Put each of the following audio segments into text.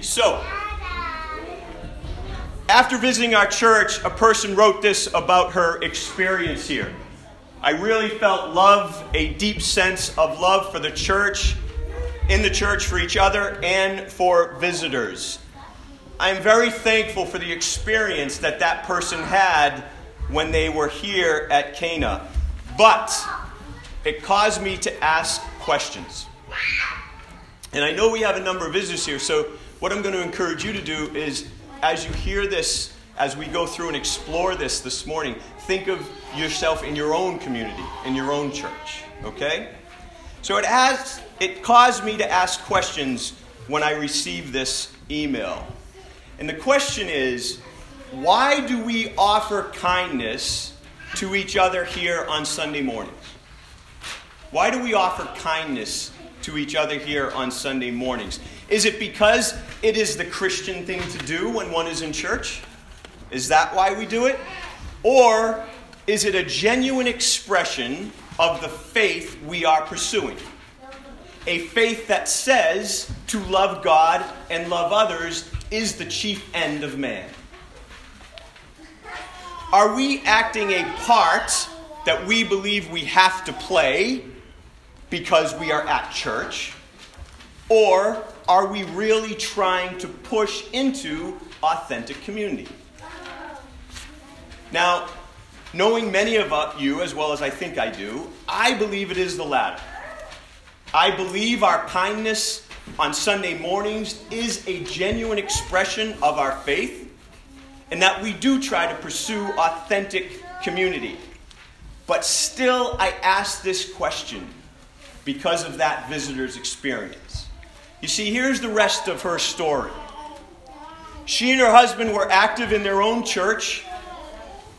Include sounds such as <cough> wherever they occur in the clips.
So, after visiting our church, a person wrote this about her experience here. I really felt love, a deep sense of love for the church, in the church for each other, and for visitors. I am very thankful for the experience that that person had when they were here at Cana. But it caused me to ask questions. And I know we have a number of visitors here, so what I'm going to encourage you to do is, as you hear this, as we go through and explore this this morning, think of yourself in your own community, in your own church. Okay? So it has it caused me to ask questions when I received this email. And the question is, why do we offer kindness to each other here on Sunday mornings? Why do we offer kindness to each other here on Sunday mornings? Is it because it is the Christian thing to do when one is in church? Is that why we do it? Or is it a genuine expression of the faith we are pursuing? A faith that says to love God and love others is the chief end of man. Are we acting a part that we believe we have to play because we are at church? Or are we really trying to push into authentic community? Now, knowing many of you as well as I think I do, I believe it is the latter. I believe our kindness on Sunday mornings is a genuine expression of our faith and that we do try to pursue authentic community. But still, I ask this question because of that visitor's experience. You see, here's the rest of her story. She and her husband were active in their own church.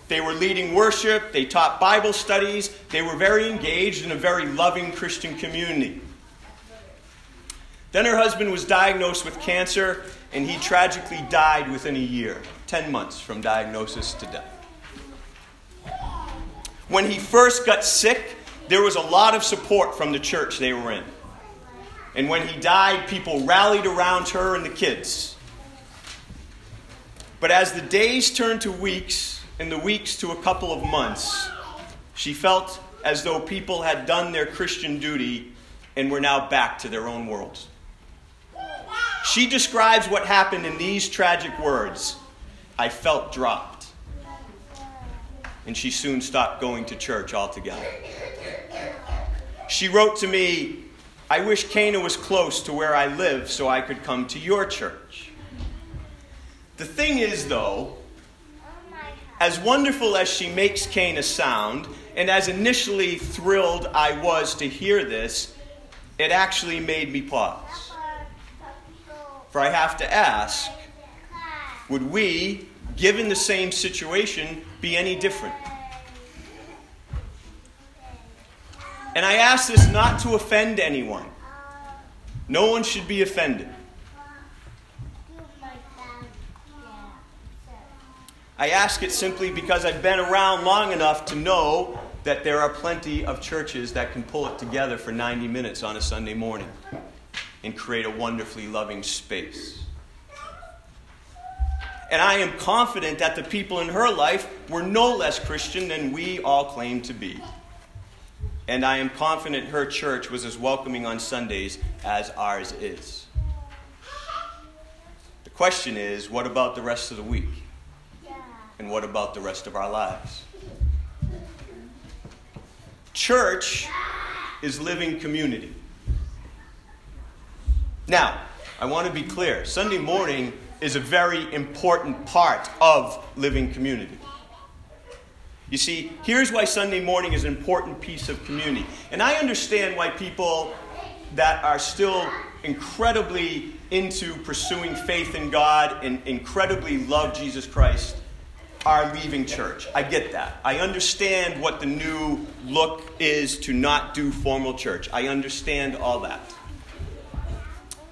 They were leading worship, they taught Bible studies, they were very engaged in a very loving Christian community. Then her husband was diagnosed with cancer, and he tragically died within a year 10 months from diagnosis to death. When he first got sick, there was a lot of support from the church they were in. And when he died, people rallied around her and the kids. But as the days turned to weeks, and the weeks to a couple of months, she felt as though people had done their Christian duty and were now back to their own worlds. She describes what happened in these tragic words I felt dropped. And she soon stopped going to church altogether. She wrote to me, I wish Cana was close to where I live so I could come to your church. The thing is, though, as wonderful as she makes Cana sound, and as initially thrilled I was to hear this, it actually made me pause. For I have to ask would we, given the same situation, be any different? And I ask this not to offend anyone. No one should be offended. I ask it simply because I've been around long enough to know that there are plenty of churches that can pull it together for 90 minutes on a Sunday morning and create a wonderfully loving space. And I am confident that the people in her life were no less Christian than we all claim to be. And I am confident her church was as welcoming on Sundays as ours is. The question is what about the rest of the week? And what about the rest of our lives? Church is living community. Now, I want to be clear Sunday morning is a very important part of living community. You see, here's why Sunday morning is an important piece of community. And I understand why people that are still incredibly into pursuing faith in God and incredibly love Jesus Christ are leaving church. I get that. I understand what the new look is to not do formal church. I understand all that.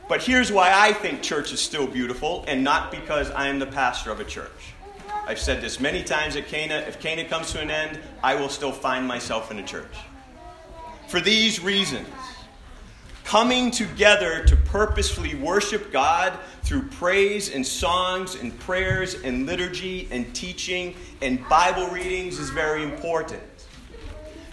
But here's why I think church is still beautiful, and not because I am the pastor of a church. I've said this many times at Cana. If Cana comes to an end, I will still find myself in a church. For these reasons coming together to purposefully worship God through praise and songs and prayers and liturgy and teaching and Bible readings is very important.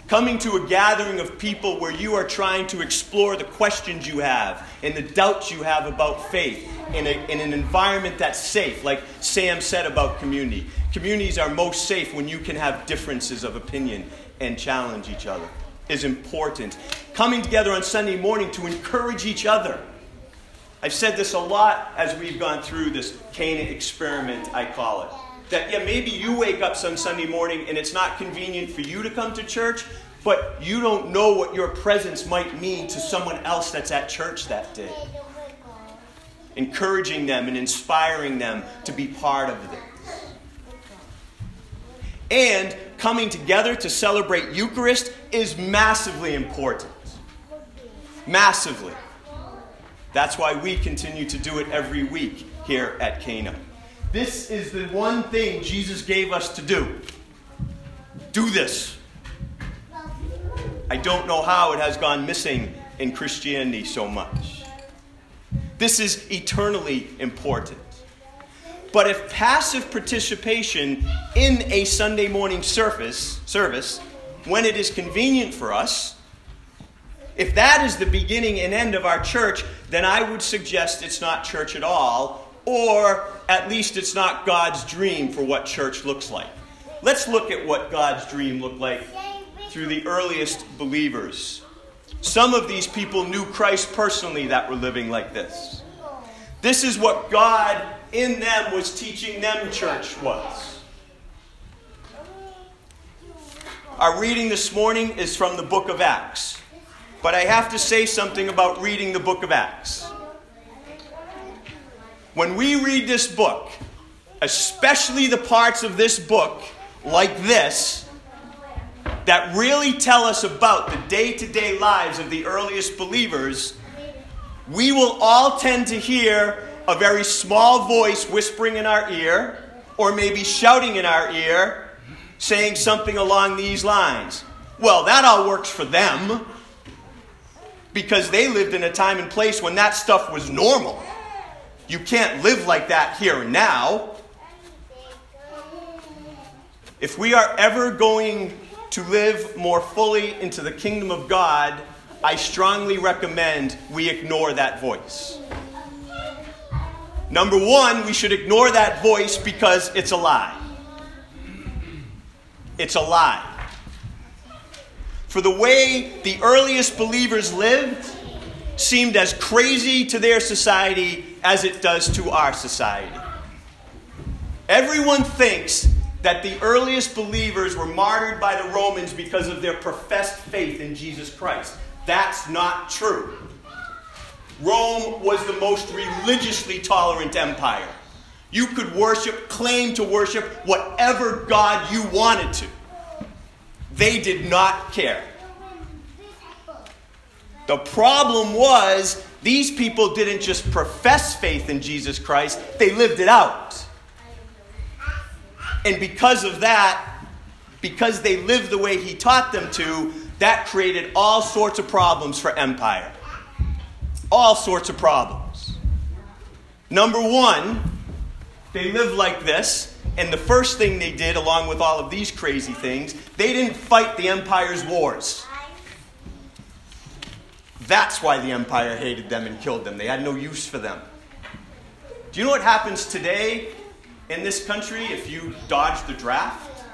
Coming to a gathering of people where you are trying to explore the questions you have and the doubts you have about faith in, a, in an environment that's safe, like Sam said about community. Communities are most safe when you can have differences of opinion and challenge each other, is important. Coming together on Sunday morning to encourage each other. I've said this a lot as we've gone through this Cana experiment, I call it. That, yeah, maybe you wake up some Sunday morning and it's not convenient for you to come to church, but you don't know what your presence might mean to someone else that's at church that day. Encouraging them and inspiring them to be part of this. And coming together to celebrate Eucharist is massively important. Massively. That's why we continue to do it every week here at Cana. This is the one thing Jesus gave us to do. Do this. I don't know how it has gone missing in Christianity so much. This is eternally important. But if passive participation in a Sunday morning service, service when it is convenient for us, if that is the beginning and end of our church, then I would suggest it's not church at all or at least it's not God's dream for what church looks like. Let's look at what God's dream looked like through the earliest believers. Some of these people knew Christ personally that were living like this. This is what God in them was teaching them church was. Our reading this morning is from the book of Acts. But I have to say something about reading the book of Acts. When we read this book, especially the parts of this book like this, that really tell us about the day to day lives of the earliest believers, we will all tend to hear a very small voice whispering in our ear, or maybe shouting in our ear, saying something along these lines. Well, that all works for them because they lived in a time and place when that stuff was normal. You can't live like that here now. If we are ever going to live more fully into the kingdom of God, I strongly recommend we ignore that voice. Number one, we should ignore that voice because it's a lie. It's a lie. For the way the earliest believers lived seemed as crazy to their society as it does to our society. Everyone thinks that the earliest believers were martyred by the Romans because of their professed faith in Jesus Christ. That's not true. Rome was the most religiously tolerant empire. You could worship, claim to worship whatever God you wanted to. They did not care. The problem was these people didn't just profess faith in Jesus Christ, they lived it out. And because of that, because they lived the way he taught them to, that created all sorts of problems for empire. All sorts of problems. Number one, they lived like this, and the first thing they did, along with all of these crazy things, they didn't fight the empire's wars. That's why the empire hated them and killed them. They had no use for them. Do you know what happens today in this country if you dodge the draft?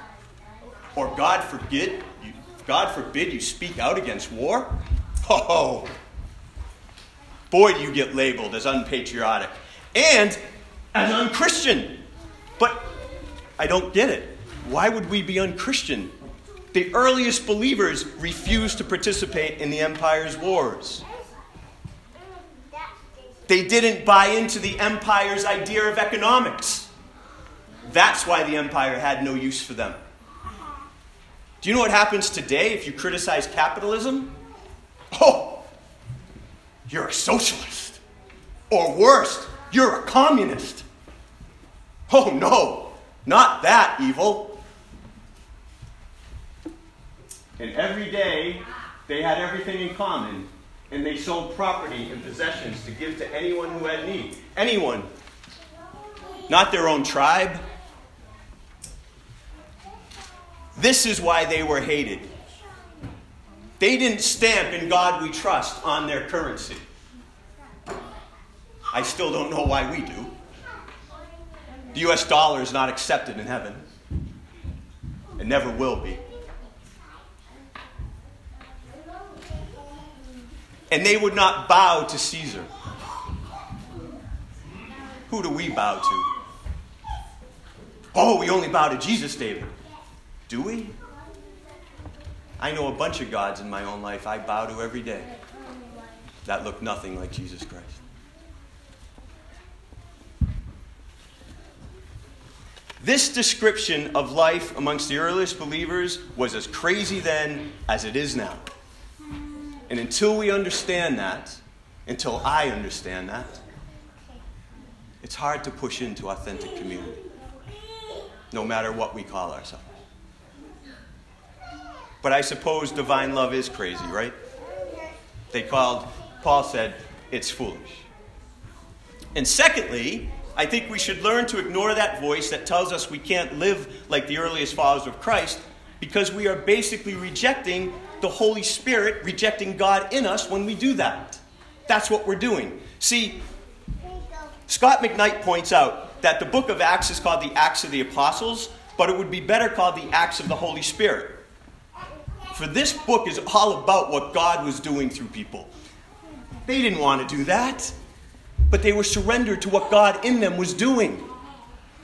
Or God forbid, you, God forbid you speak out against war? Oh, boy, do you get labeled as unpatriotic and as unchristian. But I don't get it. Why would we be unchristian the earliest believers refused to participate in the empire's wars. They didn't buy into the empire's idea of economics. That's why the empire had no use for them. Do you know what happens today if you criticize capitalism? Oh, you're a socialist. Or worse, you're a communist. Oh no, not that evil. And every day, they had everything in common and they sold property and possessions to give to anyone who had need. Anyone. Not their own tribe. This is why they were hated. They didn't stamp in God we trust on their currency. I still don't know why we do. The US dollar is not accepted in heaven, it never will be. And they would not bow to Caesar. Who do we bow to? Oh, we only bow to Jesus, David. Do we? I know a bunch of gods in my own life I bow to every day that look nothing like Jesus Christ. This description of life amongst the earliest believers was as crazy then as it is now. And until we understand that, until I understand that, it's hard to push into authentic community, no matter what we call ourselves. But I suppose divine love is crazy, right? They called, Paul said, it's foolish. And secondly, I think we should learn to ignore that voice that tells us we can't live like the earliest followers of Christ because we are basically rejecting the Holy Spirit, rejecting God in us when we do that. That's what we're doing. See, Scot McKnight points out that the book of Acts is called the Acts of the Apostles, but it would be better called the Acts of the Holy Spirit. For this book is all about what God was doing through people. They didn't want to do that but they were surrendered to what God in them was doing.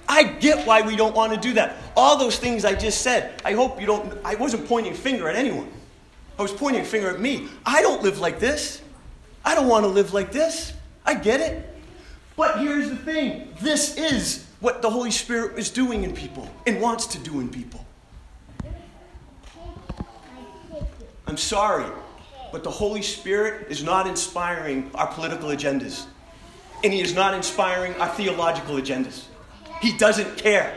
I get why we don't want to do that. All those things I just said, I hope you don't, I wasn't pointing finger at anyone. I was pointing a finger at me. I don't live like this. I don't want to live like this. I get it. But here's the thing this is what the Holy Spirit is doing in people and wants to do in people. I'm sorry, but the Holy Spirit is not inspiring our political agendas and he is not inspiring our theological agendas. He doesn't care.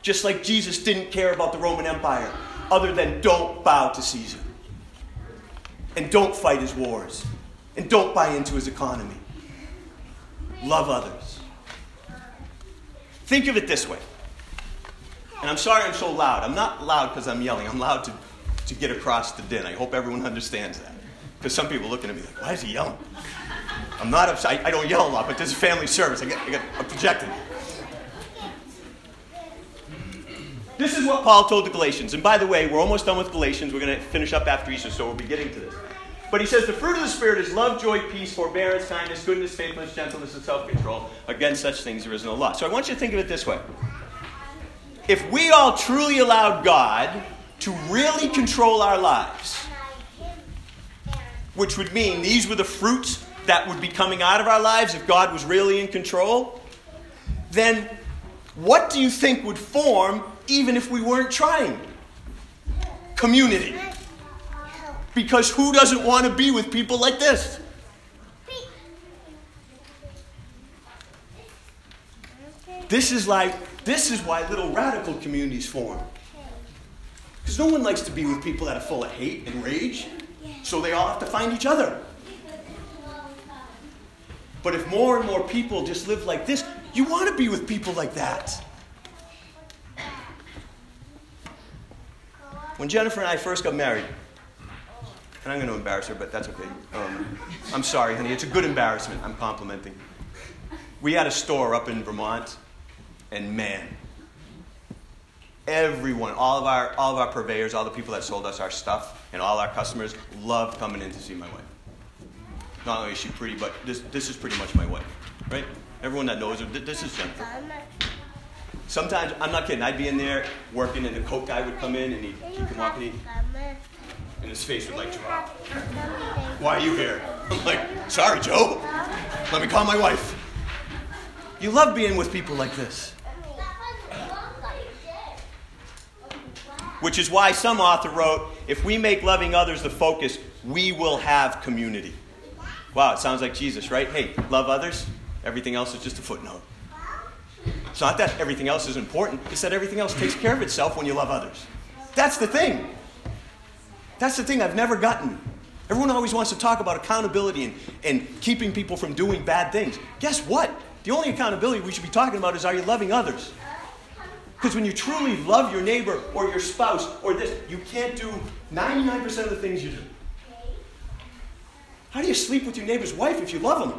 Just like Jesus didn't care about the Roman Empire, other than don't bow to Caesar. And don't fight his wars. And don't buy into his economy. Love others. Think of it this way. And I'm sorry I'm so loud. I'm not loud because I'm yelling. I'm loud to, to get across the din. I hope everyone understands that. Because some people looking at me like, why is he yelling? I'm not upset. I, I don't yell a lot, but this is family service. I get, I get I'm projecting. This is what Paul told the Galatians. And by the way, we're almost done with Galatians. We're going to finish up after Easter, so we'll be getting to this. But he says the fruit of the Spirit is love, joy, peace, forbearance, kindness, goodness, faithfulness, gentleness, and self control. Against such things there is no law. So I want you to think of it this way. If we all truly allowed God to really control our lives, which would mean these were the fruits that would be coming out of our lives if God was really in control, then what do you think would form even if we weren't trying? Community. Because who doesn't want to be with people like this? This is like this is why little radical communities form. Because no one likes to be with people that are full of hate and rage. So they all have to find each other. But if more and more people just live like this, you want to be with people like that. When Jennifer and I first got married, and I'm going to embarrass her, but that's okay. Um, I'm sorry, honey. It's a good embarrassment. I'm complimenting. We had a store up in Vermont, and man, everyone, all of our all of our purveyors, all the people that sold us our stuff, and all our customers loved coming in to see my wife. Not only is she pretty, but this, this is pretty much my wife, right? Everyone that knows her, this is Jennifer. Sometimes, I'm not kidding, I'd be in there working, and the coke guy would come in, and he'd, he'd come walking in, and his face would like drop. Why are you here? <laughs> I'm like, sorry, Joe. Let me call my wife. You love being with people like this. Which is why some author wrote if we make loving others the focus, we will have community. Wow, it sounds like Jesus, right? Hey, love others. Everything else is just a footnote. It's not that everything else is important, it's that everything else takes care of itself when you love others. That's the thing. That's the thing I've never gotten. Everyone always wants to talk about accountability and, and keeping people from doing bad things. Guess what? The only accountability we should be talking about is are you loving others? Because when you truly love your neighbor or your spouse or this, you can't do 99% of the things you do. How do you sleep with your neighbor's wife if you love them?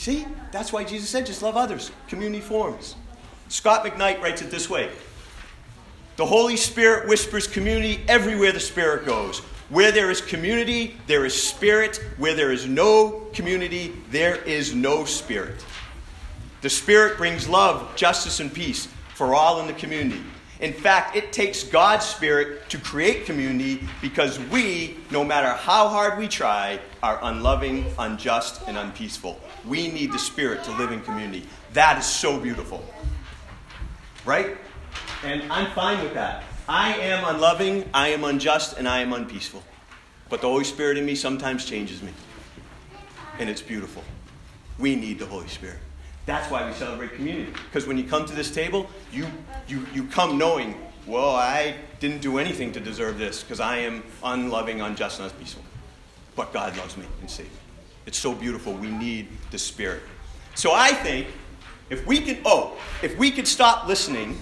See? That's why Jesus said just love others. Community forms. Scot McKnight writes it this way The Holy Spirit whispers community everywhere the Spirit goes. Where there is community, there is spirit. Where there is no community, there is no spirit. The Spirit brings love, justice, and peace for all in the community. In fact, it takes God's Spirit to create community because we, no matter how hard we try, are unloving, unjust, and unpeaceful. We need the Spirit to live in community. That is so beautiful. Right? And I'm fine with that. I am unloving, I am unjust, and I am unpeaceful. But the Holy Spirit in me sometimes changes me. And it's beautiful. We need the Holy Spirit. That's why we celebrate community. Because when you come to this table, you, you, you come knowing, well, I didn't do anything to deserve this because I am unloving, unjust, and unpeaceful. But God loves me and saves me. It's so beautiful. We need the Spirit. So I think if we could, oh, if we could stop listening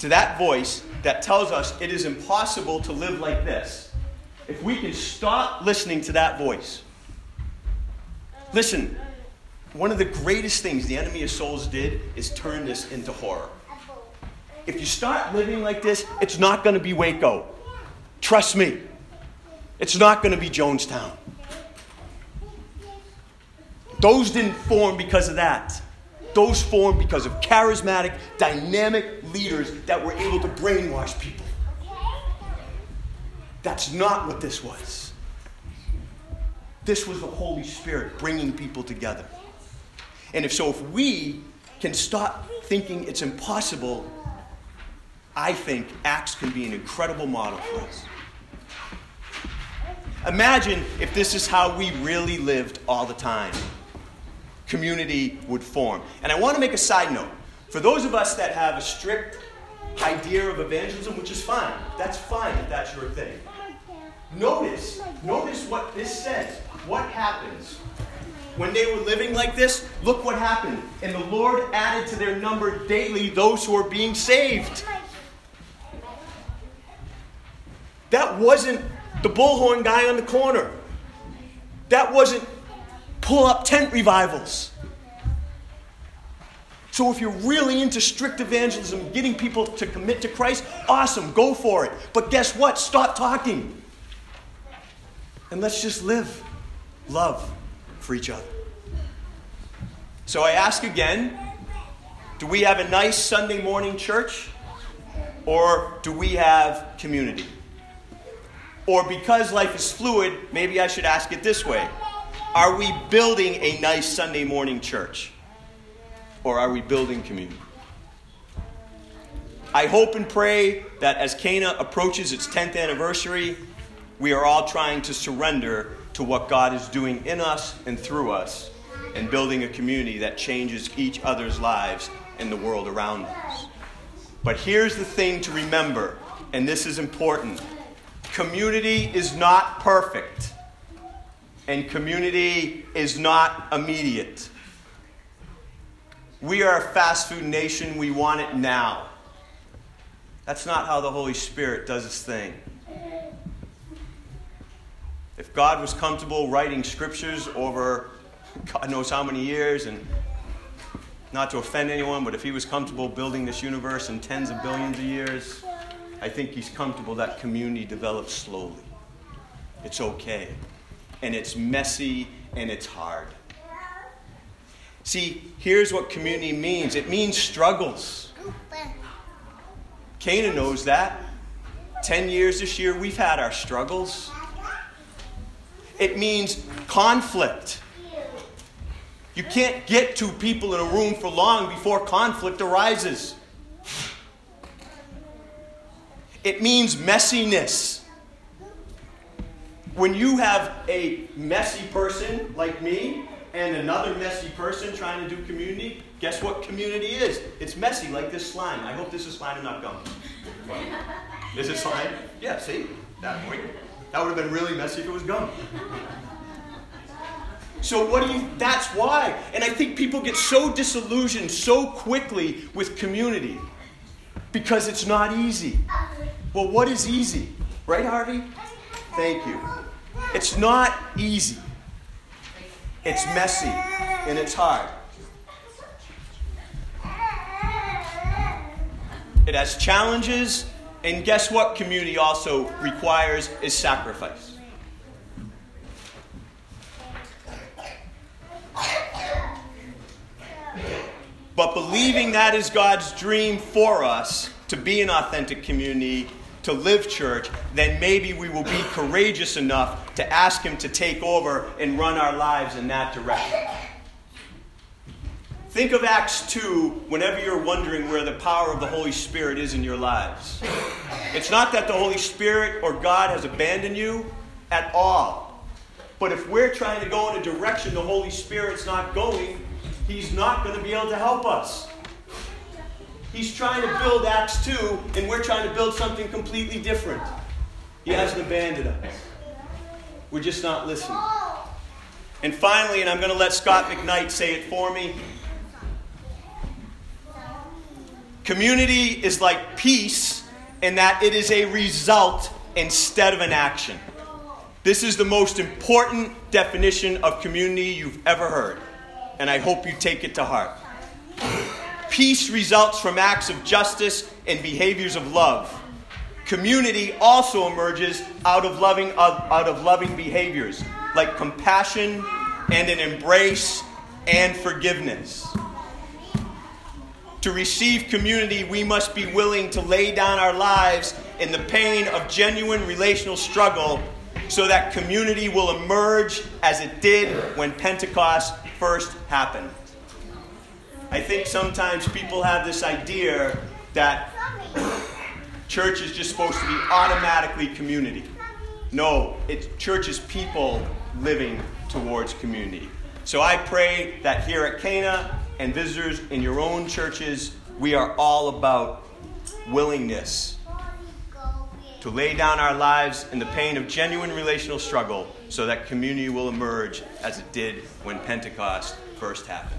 to that voice that tells us it is impossible to live like this, if we can stop listening to that voice, listen, one of the greatest things the enemy of souls did is turn this into horror. If you start living like this, it's not going to be Waco. Trust me. It's not going to be Jonestown. Those didn't form because of that. Those formed because of charismatic, dynamic leaders that were able to brainwash people. That's not what this was. This was the Holy Spirit bringing people together. And if so, if we can stop thinking it's impossible, I think Acts can be an incredible model for us. Imagine if this is how we really lived all the time. Community would form. And I want to make a side note. For those of us that have a strict idea of evangelism, which is fine, that's fine if that's your thing. Notice, notice what this says. What happens when they were living like this, look what happened. And the Lord added to their number daily those who are being saved. That wasn't the bullhorn guy on the corner. That wasn't pull up tent revivals. So, if you're really into strict evangelism, getting people to commit to Christ, awesome, go for it. But guess what? Stop talking. And let's just live, love, for each other. So I ask again do we have a nice Sunday morning church? Or do we have community? Or because life is fluid, maybe I should ask it this way Are we building a nice Sunday morning church? Or are we building community? I hope and pray that as Cana approaches its 10th anniversary, we are all trying to surrender to what God is doing in us and through us and building a community that changes each other's lives and the world around us. But here's the thing to remember, and this is important community is not perfect, and community is not immediate. We are a fast food nation, we want it now. That's not how the Holy Spirit does his thing. If God was comfortable writing scriptures over God knows how many years, and not to offend anyone, but if He was comfortable building this universe in tens of billions of years, I think He's comfortable that community develops slowly. It's okay. And it's messy and it's hard. See, here's what community means it means struggles. Cana knows that. Ten years this year, we've had our struggles. It means conflict. You can't get two people in a room for long before conflict arises. It means messiness. When you have a messy person like me and another messy person trying to do community, guess what community is? It's messy like this slime. I hope this is slime and not gum. Is it slime? Yeah, see? That point. That would have been really messy if it was gum. So what do you that's why. And I think people get so disillusioned so quickly with community because it's not easy. Well, what is easy? Right, Harvey? Thank you. It's not easy. It's messy and it's hard. It has challenges, and guess what community also requires is sacrifice. But believing that is God's dream for us to be an authentic community, to live church, then maybe we will be courageous enough to ask Him to take over and run our lives in that direction. Think of Acts 2 whenever you're wondering where the power of the Holy Spirit is in your lives. It's not that the Holy Spirit or God has abandoned you at all. But if we're trying to go in a direction the Holy Spirit's not going, He's not going to be able to help us. He's trying to build Acts 2, and we're trying to build something completely different. He hasn't abandoned us. We're just not listening. And finally, and I'm going to let Scot McKnight say it for me community is like peace in that it is a result instead of an action. This is the most important definition of community you've ever heard and I hope you take it to heart. Peace results from acts of justice and behaviors of love. Community also emerges out of loving, uh, out of loving behaviors like compassion and an embrace and forgiveness. To receive community, we must be willing to lay down our lives in the pain of genuine relational struggle so that community will emerge as it did when Pentecost first happened. I think sometimes people have this idea that church is just supposed to be automatically community. No, it's church is people living towards community. So I pray that here at Cana and visitors in your own churches, we are all about willingness to lay down our lives in the pain of genuine relational struggle so that community will emerge as it did when Pentecost first happened.